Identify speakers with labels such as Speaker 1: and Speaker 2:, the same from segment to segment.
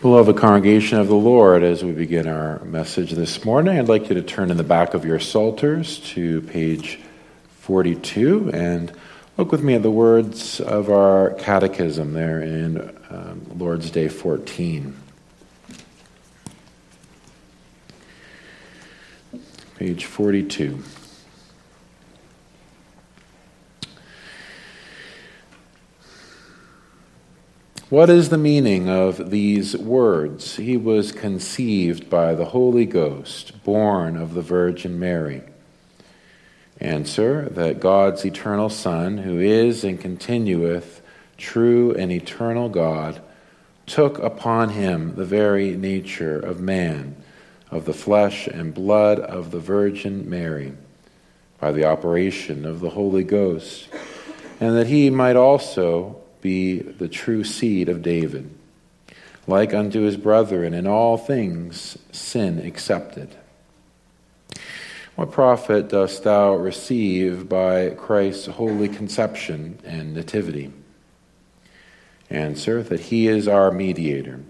Speaker 1: Beloved congregation of the Lord, as we begin our message this morning, I'd like you to turn in the back of your Psalters to page 42 and look with me at the words of our catechism there in um, Lord's Day 14. Page 42. What is the meaning of these words? He was conceived by the Holy Ghost, born of the Virgin Mary. Answer that God's eternal Son, who is and continueth true and eternal God, took upon him the very nature of man, of the flesh and blood of the Virgin Mary, by the operation of the Holy Ghost, and that he might also be the true seed of David, like unto his brethren in all things sin accepted. What profit dost thou receive by Christ's holy conception and nativity? Answer that he is our mediator,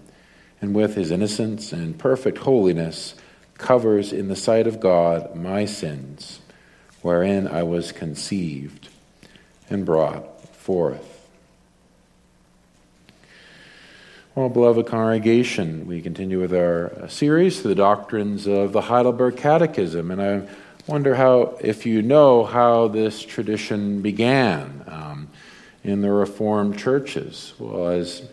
Speaker 1: and with his innocence and perfect holiness covers in the sight of God my sins, wherein I was conceived and brought forth. Well, beloved congregation, we continue with our series, The Doctrines of the Heidelberg Catechism. And I wonder how, if you know how this tradition began um, in the Reformed churches. Well, as,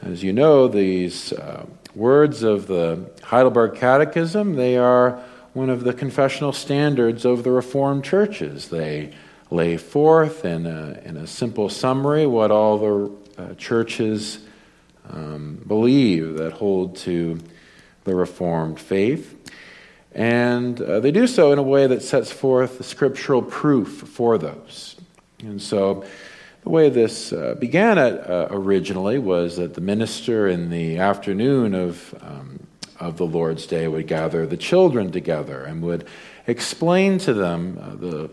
Speaker 1: as you know, these uh, words of the Heidelberg Catechism, they are one of the confessional standards of the Reformed churches. They lay forth in a, in a simple summary what all the uh, churches um, believe, that hold to the Reformed faith. And uh, they do so in a way that sets forth the scriptural proof for those. And so the way this uh, began at, uh, originally was that the minister in the afternoon of, um, of the Lord's Day would gather the children together and would explain to them uh, the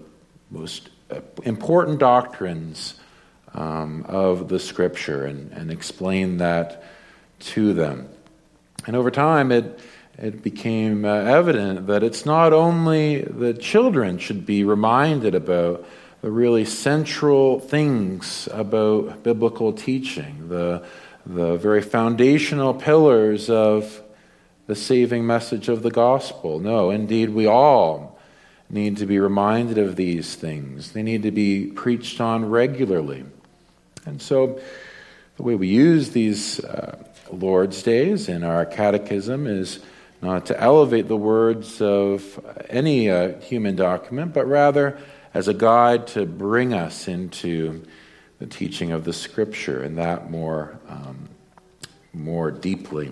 Speaker 1: most uh, important doctrines um, of the scripture and, and explain that to them. And over time, it, it became uh, evident that it's not only the children should be reminded about the really central things about biblical teaching, the, the very foundational pillars of the saving message of the gospel. No, indeed, we all need to be reminded of these things. They need to be preached on regularly. And so, the way we use these uh, Lord's days in our catechism is not to elevate the words of any uh, human document, but rather as a guide to bring us into the teaching of the Scripture and that more, um, more deeply.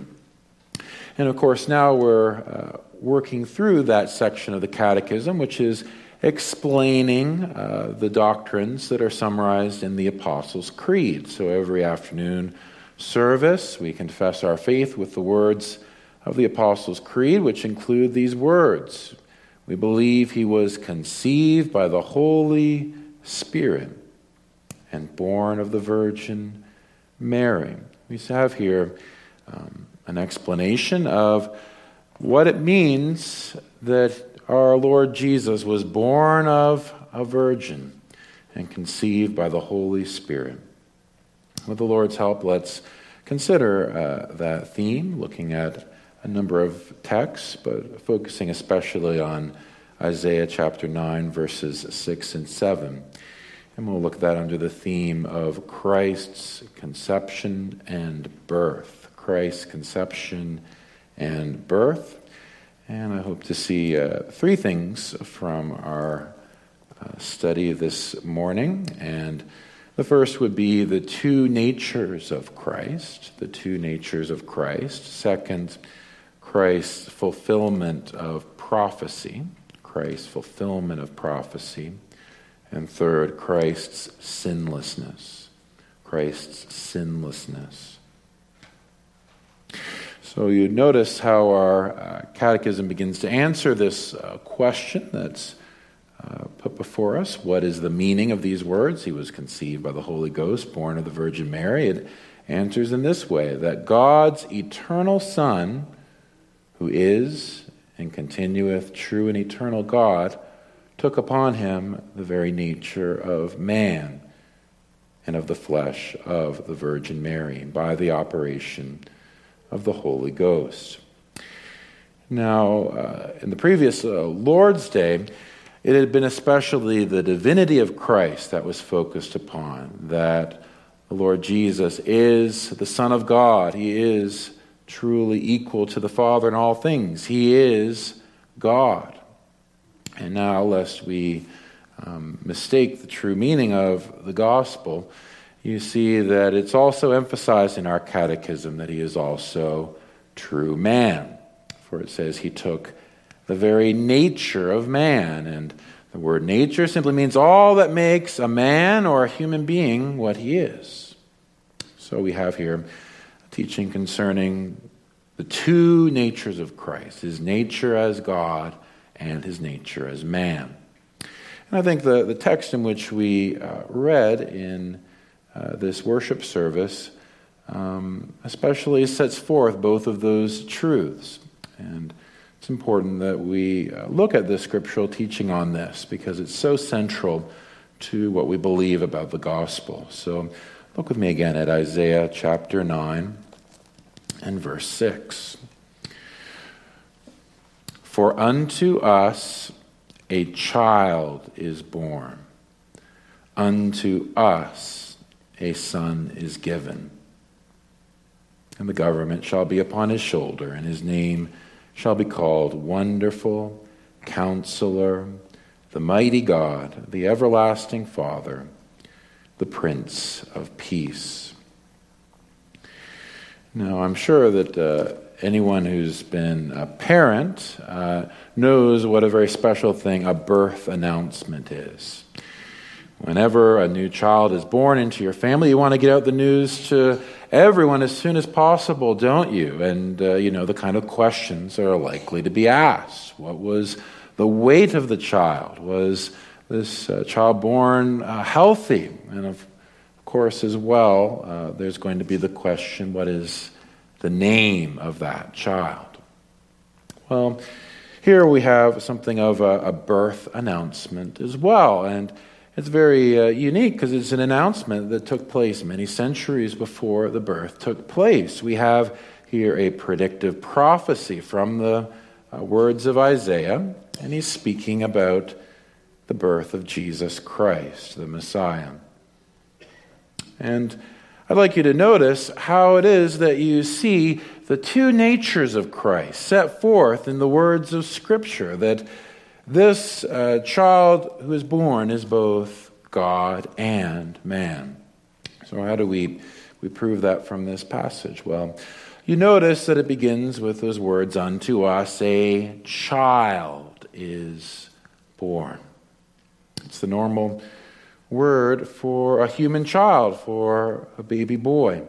Speaker 1: And of course, now we're uh, working through that section of the Catechism, which is explaining uh, the doctrines that are summarized in the Apostles' Creed. So every afternoon service, we confess our faith with the words of the Apostles' Creed, which include these words We believe he was conceived by the Holy Spirit and born of the Virgin Mary. We have here um, an explanation of what it means that our Lord Jesus was born of a virgin and conceived by the Holy Spirit. With the Lord's help, let's consider uh, that theme, looking at a number of texts, but focusing especially on Isaiah chapter 9, verses 6 and 7. And we'll look at that under the theme of Christ's conception and birth. Christ's conception and birth. And I hope to see uh, three things from our uh, study this morning. And the first would be the two natures of Christ, the two natures of Christ. Second, Christ's fulfillment of prophecy, Christ's fulfillment of prophecy. And third, Christ's sinlessness, Christ's sinlessness. So you notice how our uh, catechism begins to answer this uh, question that's uh, put before us. What is the meaning of these words? He was conceived by the Holy Ghost, born of the Virgin Mary. It answers in this way that God's eternal Son, who is and continueth true and eternal God, took upon him the very nature of man and of the flesh of the Virgin Mary by the operation of the Holy Ghost. Now, uh, in the previous uh, Lord's Day, it had been especially the divinity of Christ that was focused upon, that the Lord Jesus is the Son of God. He is truly equal to the Father in all things. He is God. And now, lest we um, mistake the true meaning of the gospel, you see that it's also emphasized in our catechism that he is also true man. For it says he took the very nature of man. And the word nature simply means all that makes a man or a human being what he is. So we have here a teaching concerning the two natures of Christ his nature as God and his nature as man. And I think the, the text in which we uh, read in uh, this worship service um, especially sets forth both of those truths. And it's important that we uh, look at the scriptural teaching on this because it's so central to what we believe about the gospel. So look with me again at Isaiah chapter 9 and verse 6. For unto us a child is born, unto us a son is given. And the government shall be upon his shoulder, and his name shall be called Wonderful, Counselor, the Mighty God, the Everlasting Father, the Prince of Peace. Now, I'm sure that uh, anyone who's been a parent uh, knows what a very special thing a birth announcement is. Whenever a new child is born into your family, you want to get out the news to everyone as soon as possible, don't you? And, uh, you know, the kind of questions that are likely to be asked. What was the weight of the child? Was this uh, child born uh, healthy? And, of course, as well, uh, there's going to be the question what is the name of that child? Well, here we have something of a, a birth announcement as well. And it's very uh, unique because it's an announcement that took place many centuries before the birth took place. We have here a predictive prophecy from the uh, words of Isaiah, and he's speaking about the birth of Jesus Christ, the Messiah. And I'd like you to notice how it is that you see the two natures of Christ set forth in the words of Scripture that this uh, child who is born is both God and man. So, how do we, we prove that from this passage? Well, you notice that it begins with those words Unto us a child is born. It's the normal word for a human child, for a baby boy.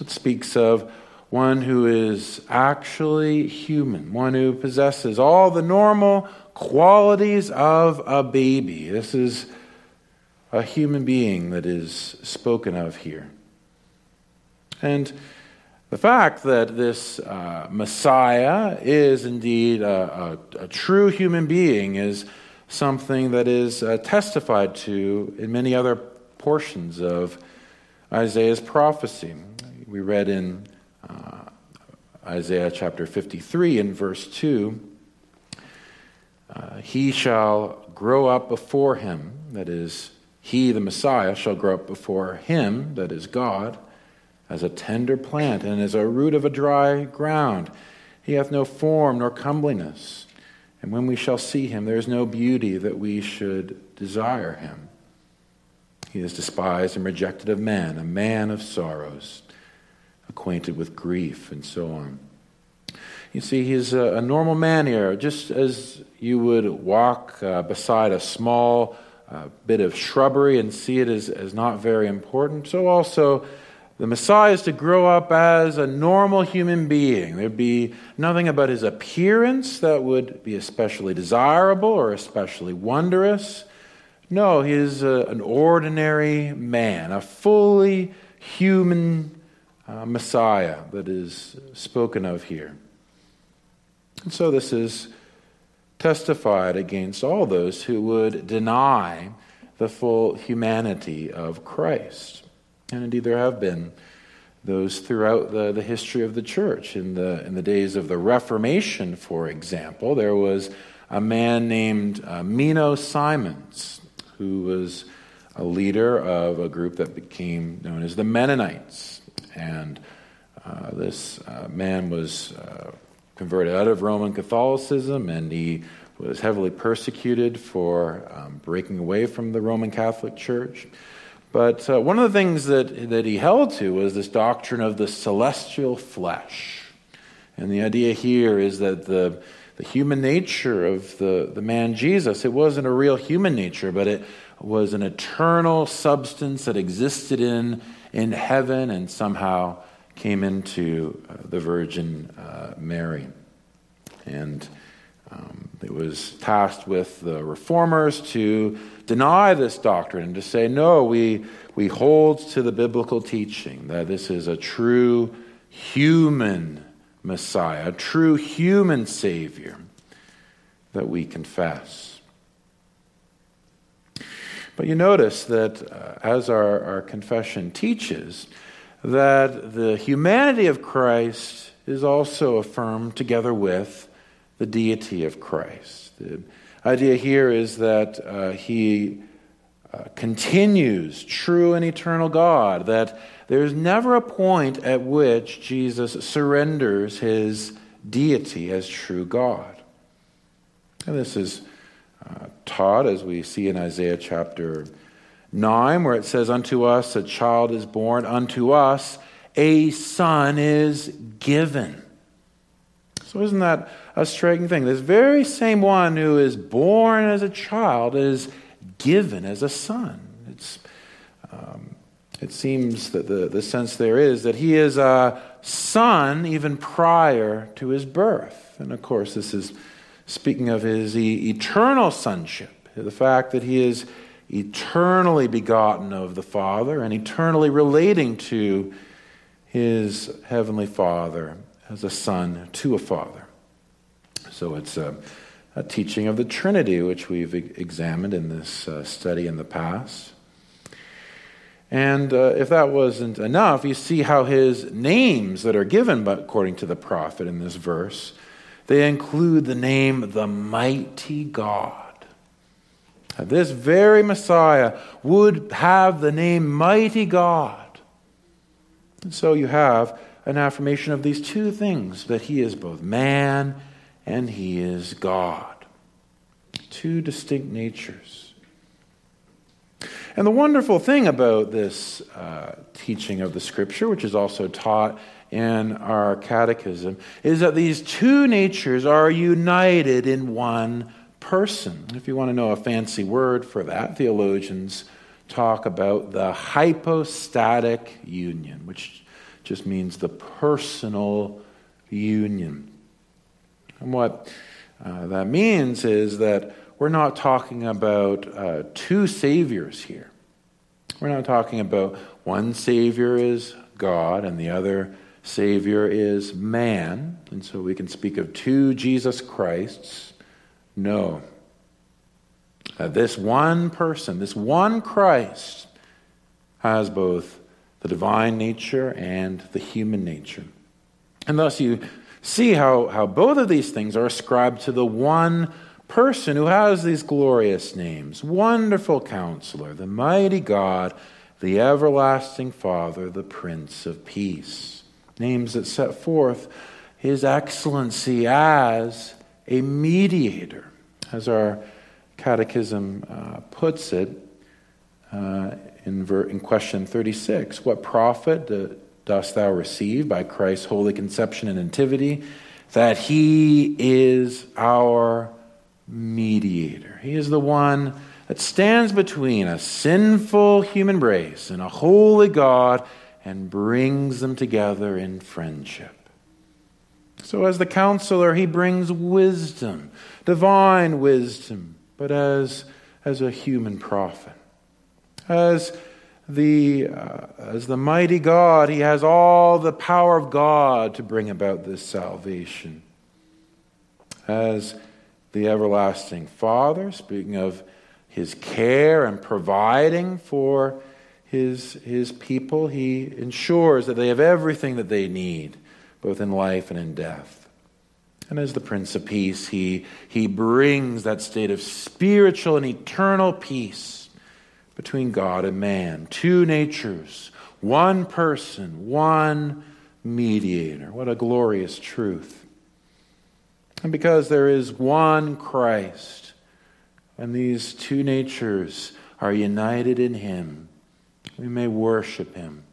Speaker 1: It speaks of one who is actually human, one who possesses all the normal qualities of a baby. This is a human being that is spoken of here. And the fact that this uh, Messiah is indeed a, a, a, true human being is something that is uh, testified to in many other portions of Isaiah's prophecy. We read in Isaiah chapter 53 and verse 2 uh, He shall grow up before him, that is, he, the Messiah, shall grow up before him, that is God, as a tender plant and as a root of a dry ground. He hath no form nor comeliness. And when we shall see him, there is no beauty that we should desire him. He is despised and rejected of men, a man of sorrows acquainted with grief, and so on. You see, he's a, a normal man here, just as you would walk uh, beside a small uh, bit of shrubbery and see it as, as not very important. So, also, the Messiah is to grow up as a normal human being. There'd be nothing about his appearance that would be especially desirable or especially wondrous. No, he is a, an ordinary man, a fully human uh, Messiah that is spoken of here. And so this is testified against all those who would deny the full humanity of Christ. And indeed, there have been those throughout the, the history of the church. In the, in the days of the Reformation, for example, there was a man named uh, Menno Simons, who was a leader of a group that became known as the Mennonites. And uh, this uh, man was uh, converted out of Roman Catholicism, and he was heavily persecuted for um, breaking away from the Roman Catholic Church. But uh, one of the things that, that he held to was this doctrine of the celestial flesh. And the idea here is that the, the human nature of the, the man Jesus, it wasn't a real human nature, but it was an eternal substance that existed in, in heaven and somehow came into uh, the Virgin uh, Mary. And um, it was tasked with the reformers to deny this doctrine and to say, no, we, we hold to the biblical teaching that this is a true human Messiah, a true human Savior that we confess. But you notice that uh, as our, our confession teaches, that the humanity of Christ is also affirmed together with the deity of Christ. The idea here is that uh, he uh, continues true and eternal God, that there's never a point at which Jesus surrenders his deity as true God. And this is uh, taught as we see in Isaiah chapter 9, where it says, Unto us a child is born, unto us a son is given. So, isn't that a striking thing? This very same one who is born as a child is given as a son. It's, um, it seems that the, the sense there is that he is a son even prior to his birth. And of course, this is speaking of his e- eternal sonship, the fact that he is eternally begotten of the Father and eternally relating to his heavenly Father as a son to a father. So it's a, a teaching of the Trinity, which we've examined in this uh, study in the past. And uh, if that wasn't enough, you see how his names that are given, but according to the prophet in this verse, they include the name the mighty God. This very Messiah would have the name mighty God. And so you have an affirmation of these two things that he is both man and he is God. Two distinct natures. And the wonderful thing about this uh, teaching of the scripture, which is also taught in our catechism, is that these two natures are united in one person. If you want to know a fancy word for that, theologians talk about the hypostatic union, which just means the personal union. And what uh, that means is that we're not talking about uh, two saviors here. We're not talking about one savior is God and the other savior is man. And so we can speak of two Jesus Christs. No. Uh, this one person, this one Christ, has both the divine nature and the human nature. And thus you see how, how both of these things are ascribed to the one person who has these glorious names Wonderful Counselor, the Mighty God, the Everlasting Father, the Prince of Peace. Names that set forth his excellency as a mediator, as our catechism uh, puts it. Uh, in, ver- in question 36 What profit dost thou receive by Christ's holy conception and nativity? That he is our mediator. He is the one that stands between a sinful human race and a holy God and brings them together in friendship. So, as the counselor, he brings wisdom, divine wisdom, but as, as a human prophet. As the, uh, as the mighty God, he has all the power of God to bring about this salvation. As the everlasting Father, speaking of his care and providing for his, his people, he ensures that they have everything that they need, both in life and in death. And as the Prince of Peace, he, he brings that state of spiritual and eternal peace between God and man. Two natures, one person, one mediator. What a glorious truth. And because there is one Christ, and these two natures are united in him, we may worship him.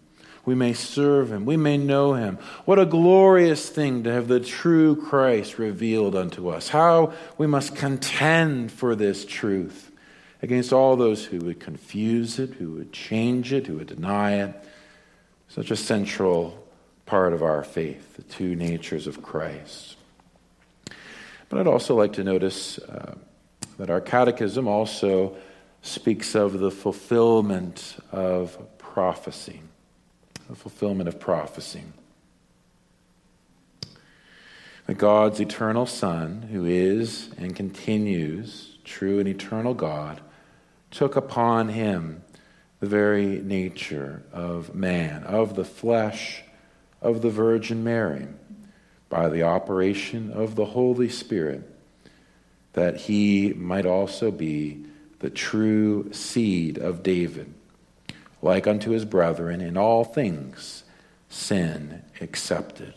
Speaker 1: We may serve him. We may know him. What a glorious thing to have the true Christ revealed unto us. How we must contend for this truth against all those who would confuse it, who would change it, who would deny it. Such a central part of our faith, the two natures of Christ. But I'd also like to notice uh, that our catechism also speaks of the fulfillment of prophecy. The fulfillment of prophecy. That God's eternal Son, who is and continues true and eternal God, took upon him the very nature of man, of the flesh of the Virgin Mary, by the operation of the Holy Spirit, that he might also be the true seed of David, like unto his brethren in all things, sin excepted.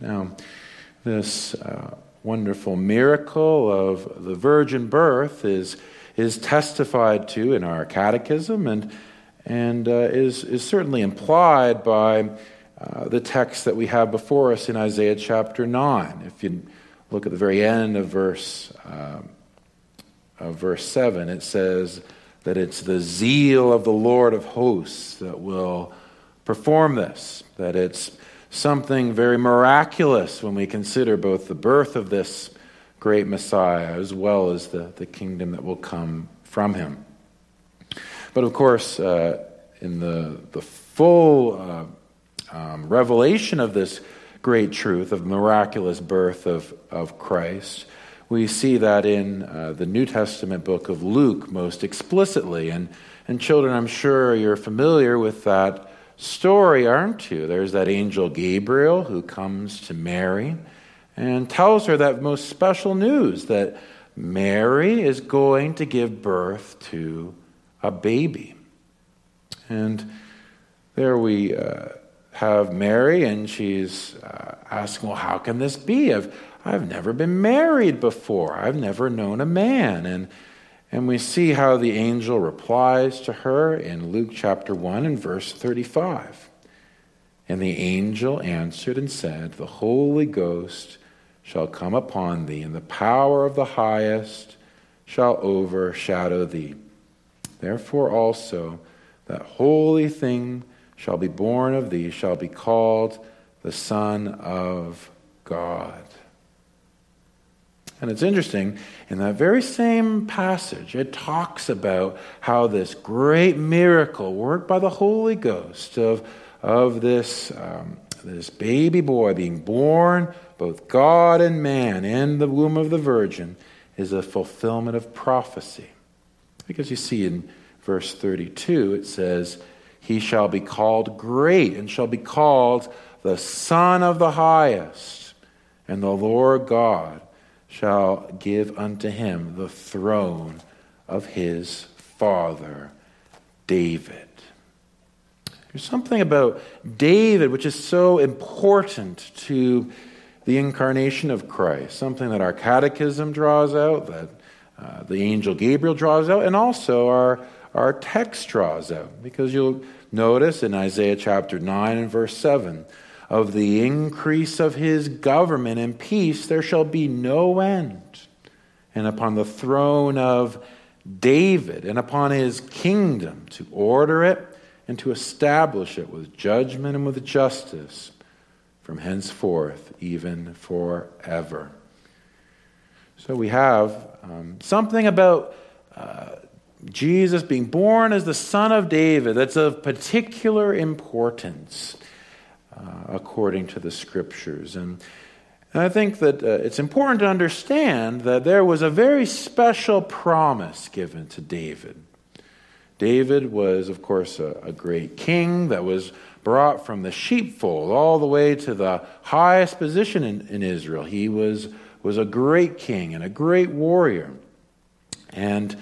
Speaker 1: Now, this uh, wonderful miracle of the virgin birth is, is testified to in our catechism and, and uh, is, is certainly implied by uh, the text that we have before us in Isaiah chapter 9. If you look at the very end of verse, uh, verse 7, it says that it's the zeal of the Lord of hosts that will perform this, that it's something very miraculous when we consider both the birth of this great Messiah as well as the, the kingdom that will come from him. But of course, uh, in the, the full uh, um, revelation of this great truth of miraculous birth of, of Christ, we see that in uh, the New Testament book of Luke most explicitly. And, and children, I'm sure you're familiar with that story, aren't you? There's that angel Gabriel who comes to Mary and tells her that most special news that Mary is going to give birth to a baby. And there we uh, have Mary, and she's uh, asking, Well, how can this be? I've, I've never been married before, I've never known a man. And and we see how the angel replies to her in Luke chapter 1 and verse 35. And the angel answered and said, The Holy Ghost shall come upon thee, and the power of the highest shall overshadow thee. Therefore also that holy thing shall be born of thee shall be called the Son of God. And it's interesting, in that very same passage, it talks about how this great miracle worked by the Holy Ghost of, of this, um, this baby boy being born, both God and man, in the womb of the Virgin, is a fulfillment of prophecy. Because you see in verse 32, it says, He shall be called great and shall be called the Son of the Highest, and the Lord God shall give unto him the throne of his father David. There's something about David which is so important to the incarnation of Christ, something that our catechism draws out, that uh, the angel Gabriel draws out, and also our, our text draws out. Because you'll notice in Isaiah chapter 9 and verse 7 of the increase of his government and peace there shall be no end. And upon the throne of David and upon his kingdom to order it and to establish it with judgment and with justice from henceforth, even forever. So we have um, something about uh, Jesus being born as the Son of David that's of particular importance according to the Scriptures. And, and I think that uh, it's important to understand that there was a very special promise given to David. David was, of course, a, a great king that was brought from the sheepfold all the way to the highest position in, in Israel. He was, was a great king and a great warrior. And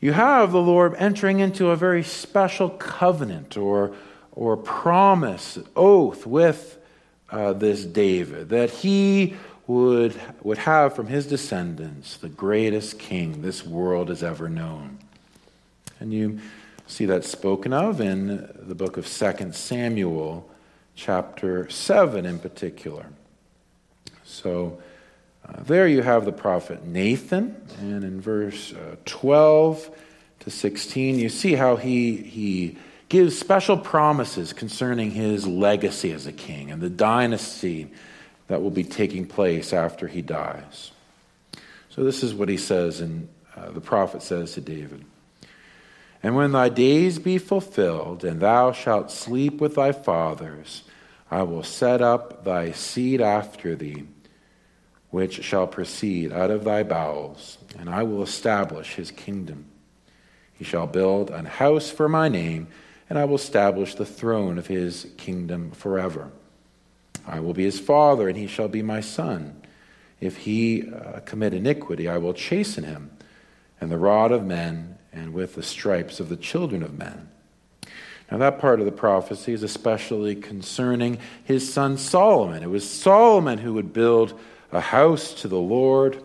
Speaker 1: you have the Lord entering into a very special covenant or, or promise, oath with uh, this David that he would, would have from his descendants the greatest king this world has ever known. And you see that spoken of in the book of 2 Samuel, chapter 7 in particular. So uh, there you have the prophet Nathan, and in verse uh, 12 to 16, you see how he, he gives special promises concerning his legacy as a king and the dynasty that will be taking place after he dies. So, this is what he says, and uh, the prophet says to David. And when thy days be fulfilled, and thou shalt sleep with thy fathers, I will set up thy seed after thee, which shall proceed out of thy bowels, and I will establish his kingdom. He shall build an house for my name, and I will establish the throne of his kingdom forever. I will be his father, and he shall be my son. If he uh, commit iniquity, I will chasten him, and the rod of men and with the stripes of the children of men. Now, that part of the prophecy is especially concerning his son Solomon. It was Solomon who would build a house to the Lord,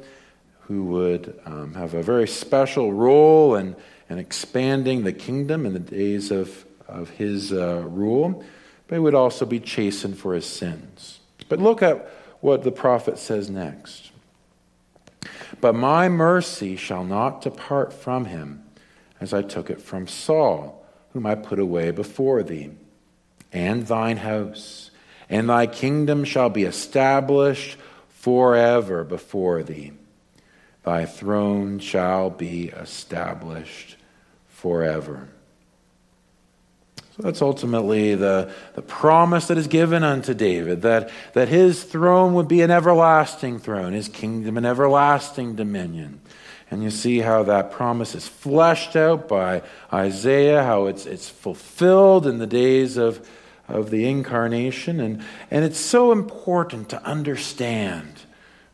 Speaker 1: who would um, have a very special role in, in expanding the kingdom in the days of, of his uh, rule, but he would also be chastened for his sins. But look at what the prophet says next. But my mercy shall not depart from him as I took it from Saul, whom I put away before thee, and thine house, and thy kingdom shall be established forever before thee. Thy throne shall be established forever. So that's ultimately the, the promise that is given unto David that, that his throne would be an everlasting throne, his kingdom an everlasting dominion. And you see how that promise is fleshed out by Isaiah, how it's, it's fulfilled in the days of, of the incarnation. And, and it's so important to understand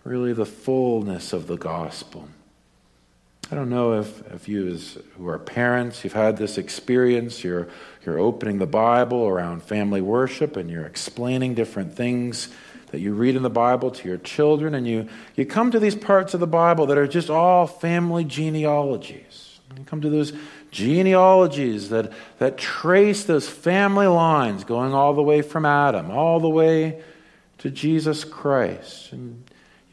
Speaker 1: really the fullness of the gospel. I don't know if, if you, as, who are parents, you've had this experience. You're, you're opening the Bible around family worship and you're explaining different things that you read in the Bible to your children, and you, you come to these parts of the Bible that are just all family genealogies. You come to those genealogies that, that trace those family lines going all the way from Adam, all the way to Jesus Christ. And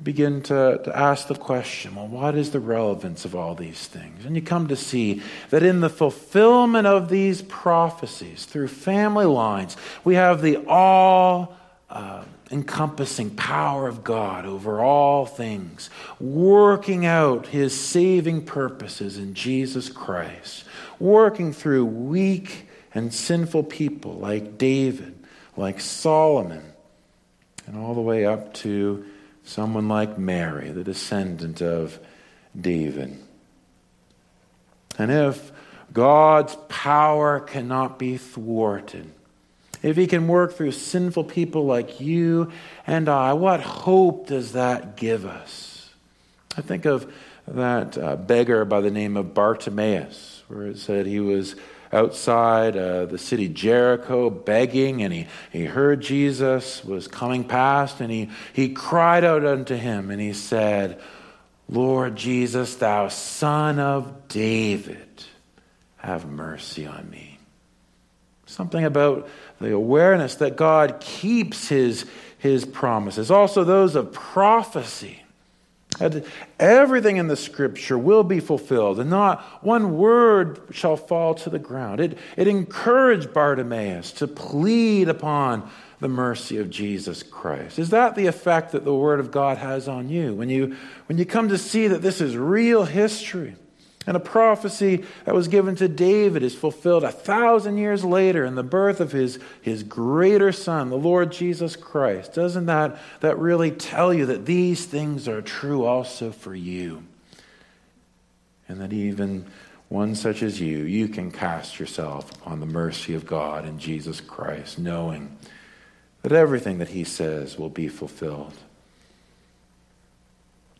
Speaker 1: you begin to, to ask the question well, what is the relevance of all these things? And you come to see that in the fulfillment of these prophecies through family lines, we have the all. Uh, encompassing power of God over all things, working out his saving purposes in Jesus Christ, working through weak and sinful people like David, like Solomon, and all the way up to someone like Mary, the descendant of David. And if God's power cannot be thwarted, if he can work through sinful people like you and I, what hope does that give us? I think of that uh, beggar by the name of Bartimaeus, where it said he was outside uh, the city Jericho begging, and he, he heard Jesus was coming past, and he, he cried out unto him, and he said, Lord Jesus, thou son of David, have mercy on me. Something about the awareness that God keeps his, his promises, also those of prophecy. That everything in the scripture will be fulfilled, and not one word shall fall to the ground. It, it encouraged Bartimaeus to plead upon the mercy of Jesus Christ. Is that the effect that the Word of God has on you? When you, when you come to see that this is real history, and a prophecy that was given to David is fulfilled a thousand years later in the birth of his, his greater son, the Lord Jesus Christ. Doesn't that, that really tell you that these things are true also for you? And that even one such as you, you can cast yourself upon the mercy of God in Jesus Christ, knowing that everything that he says will be fulfilled.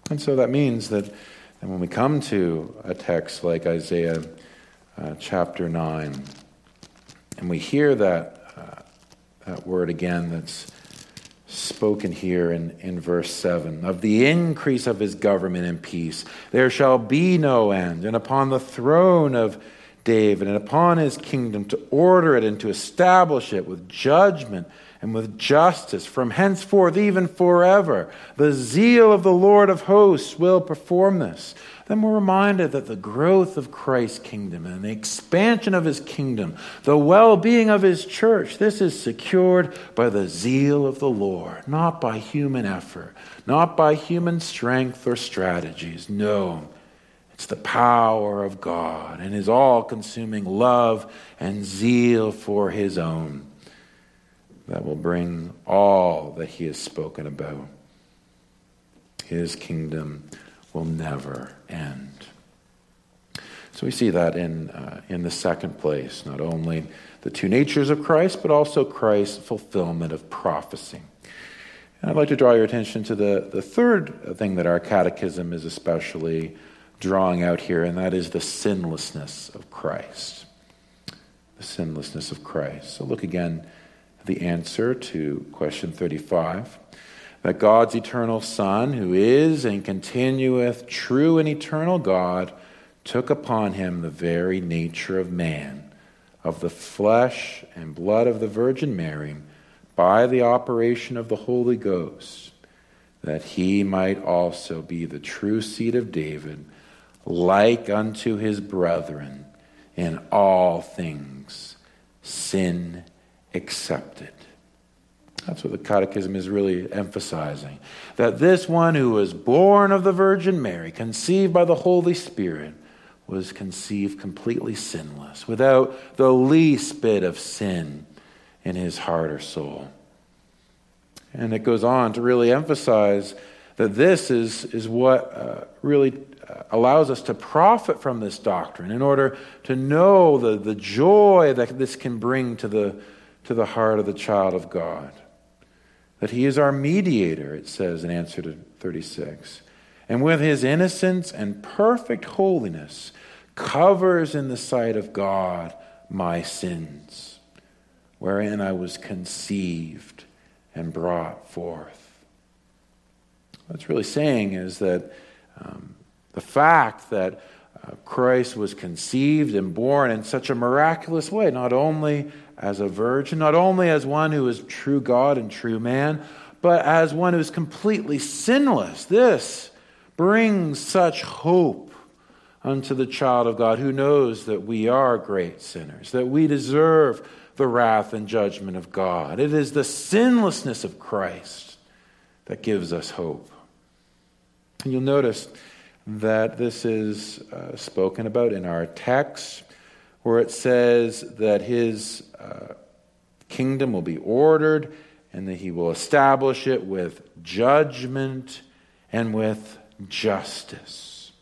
Speaker 1: And so that means that and when we come to a text like Isaiah uh, chapter 9, and we hear that, uh, that word again that's spoken here in, in verse 7 of the increase of his government and peace, there shall be no end, and upon the throne of David and upon his kingdom to order it and to establish it with judgment and with justice from henceforth, even forever. The zeal of the Lord of hosts will perform this. Then we're reminded that the growth of Christ's kingdom and the expansion of his kingdom, the well being of his church, this is secured by the zeal of the Lord, not by human effort, not by human strength or strategies. No. It's the power of God and his all consuming love and zeal for his own that will bring all that he has spoken about. His kingdom will never end. So we see that in, uh, in the second place, not only the two natures of Christ, but also Christ's fulfillment of prophecy. And I'd like to draw your attention to the, the third thing that our catechism is especially drawing out here, and that is the sinlessness of Christ. The sinlessness of Christ. So look again the answer to question 35 that God's eternal Son, who is and continueth true and eternal God, took upon him the very nature of man, of the flesh and blood of the Virgin Mary, by the operation of the Holy Ghost, that he might also be the true seed of David, like unto his brethren in all things, sin accepted. That's what the Catechism is really emphasizing. That this one who was born of the Virgin Mary, conceived by the Holy Spirit, was conceived completely sinless, without the least bit of sin in his heart or soul. And it goes on to really emphasize that this is, is what uh, really uh, allows us to profit from this doctrine in order to know the, the joy that this can bring to the to the heart of the child of God. That he is our mediator, it says in answer to 36. And with his innocence and perfect holiness, covers in the sight of God my sins, wherein I was conceived and brought forth. What it's really saying is that um, the fact that uh, Christ was conceived and born in such a miraculous way, not only as a virgin, not only as one who is true God and true man, but as one who is completely sinless. This brings such hope unto the child of God who knows that we are great sinners, that we deserve the wrath and judgment of God. It is the sinlessness of Christ that gives us hope. And you'll notice that this is uh, spoken about in our text, where it says that his uh, kingdom will be ordered and that he will establish it with judgment and with justice.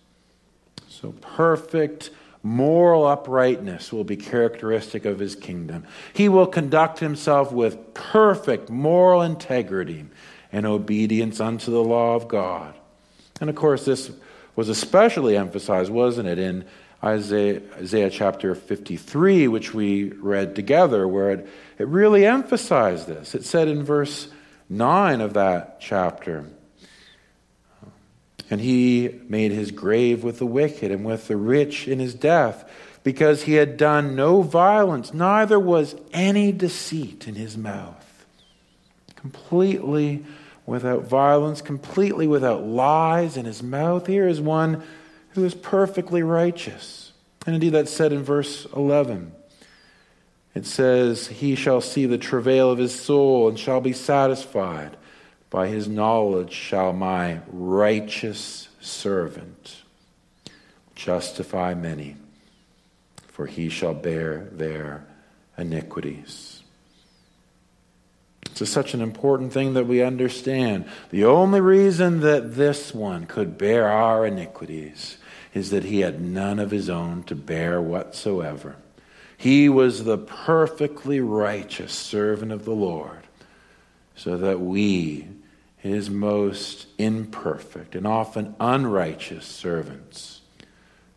Speaker 1: So, perfect moral uprightness will be characteristic of his kingdom. He will conduct himself with perfect moral integrity and obedience unto the law of God. And of course, this was especially emphasized, wasn't it, in Isaiah, Isaiah chapter 53, which we read together, where it, it really emphasized this. It said in verse 9 of that chapter, and he made his grave with the wicked and with the rich in his death, because he had done no violence, neither was any deceit in his mouth. Completely without violence, completely without lies in his mouth. Here is one who is perfectly righteous. And indeed, that's said in verse 11. It says, He shall see the travail of his soul and shall be satisfied. By his knowledge shall my righteous servant justify many, for he shall bear their iniquities. It's such an important thing that we understand. The only reason that this one could bear our iniquities is that he had none of his own to bear whatsoever. He was the perfectly righteous servant of the Lord, so that we, his most imperfect and often unrighteous servants,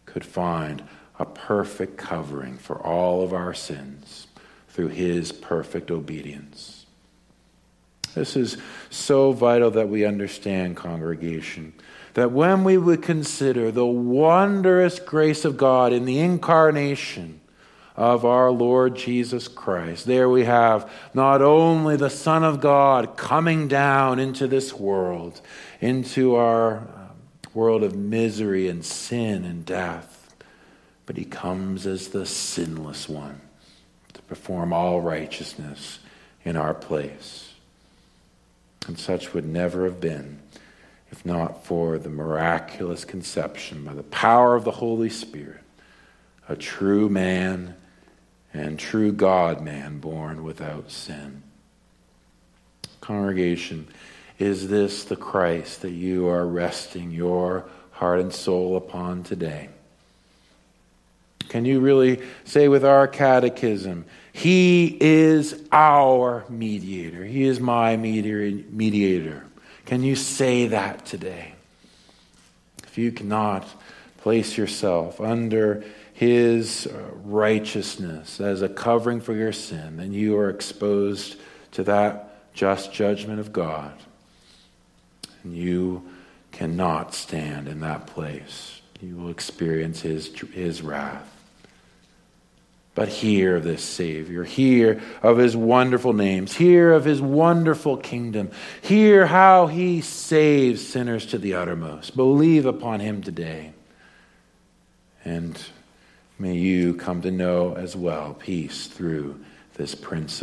Speaker 1: could find a perfect covering for all of our sins through his perfect obedience. This is so vital that we understand, congregation, that when we would consider the wondrous grace of God in the incarnation, of our Lord Jesus Christ. There we have not only the Son of God coming down into this world, into our um, world of misery and sin and death, but he comes as the sinless one to perform all righteousness in our place. And such would never have been if not for the miraculous conception by the power of the Holy Spirit, a true man and true God man born without sin. Congregation, is this the Christ that you are resting your heart and soul upon today? Can you really say with our catechism, He is our mediator? He is my mediator. Can you say that today? If you cannot, place yourself under his uh, righteousness as a covering for your sin, then you are exposed to that just judgment of God. And you cannot stand in that place. You will experience his, his wrath. But hear of this Savior. Hear of his wonderful names. Hear of his wonderful kingdom. Hear how he saves sinners to the uttermost. Believe upon him today. And May you come to know as well peace through this Prince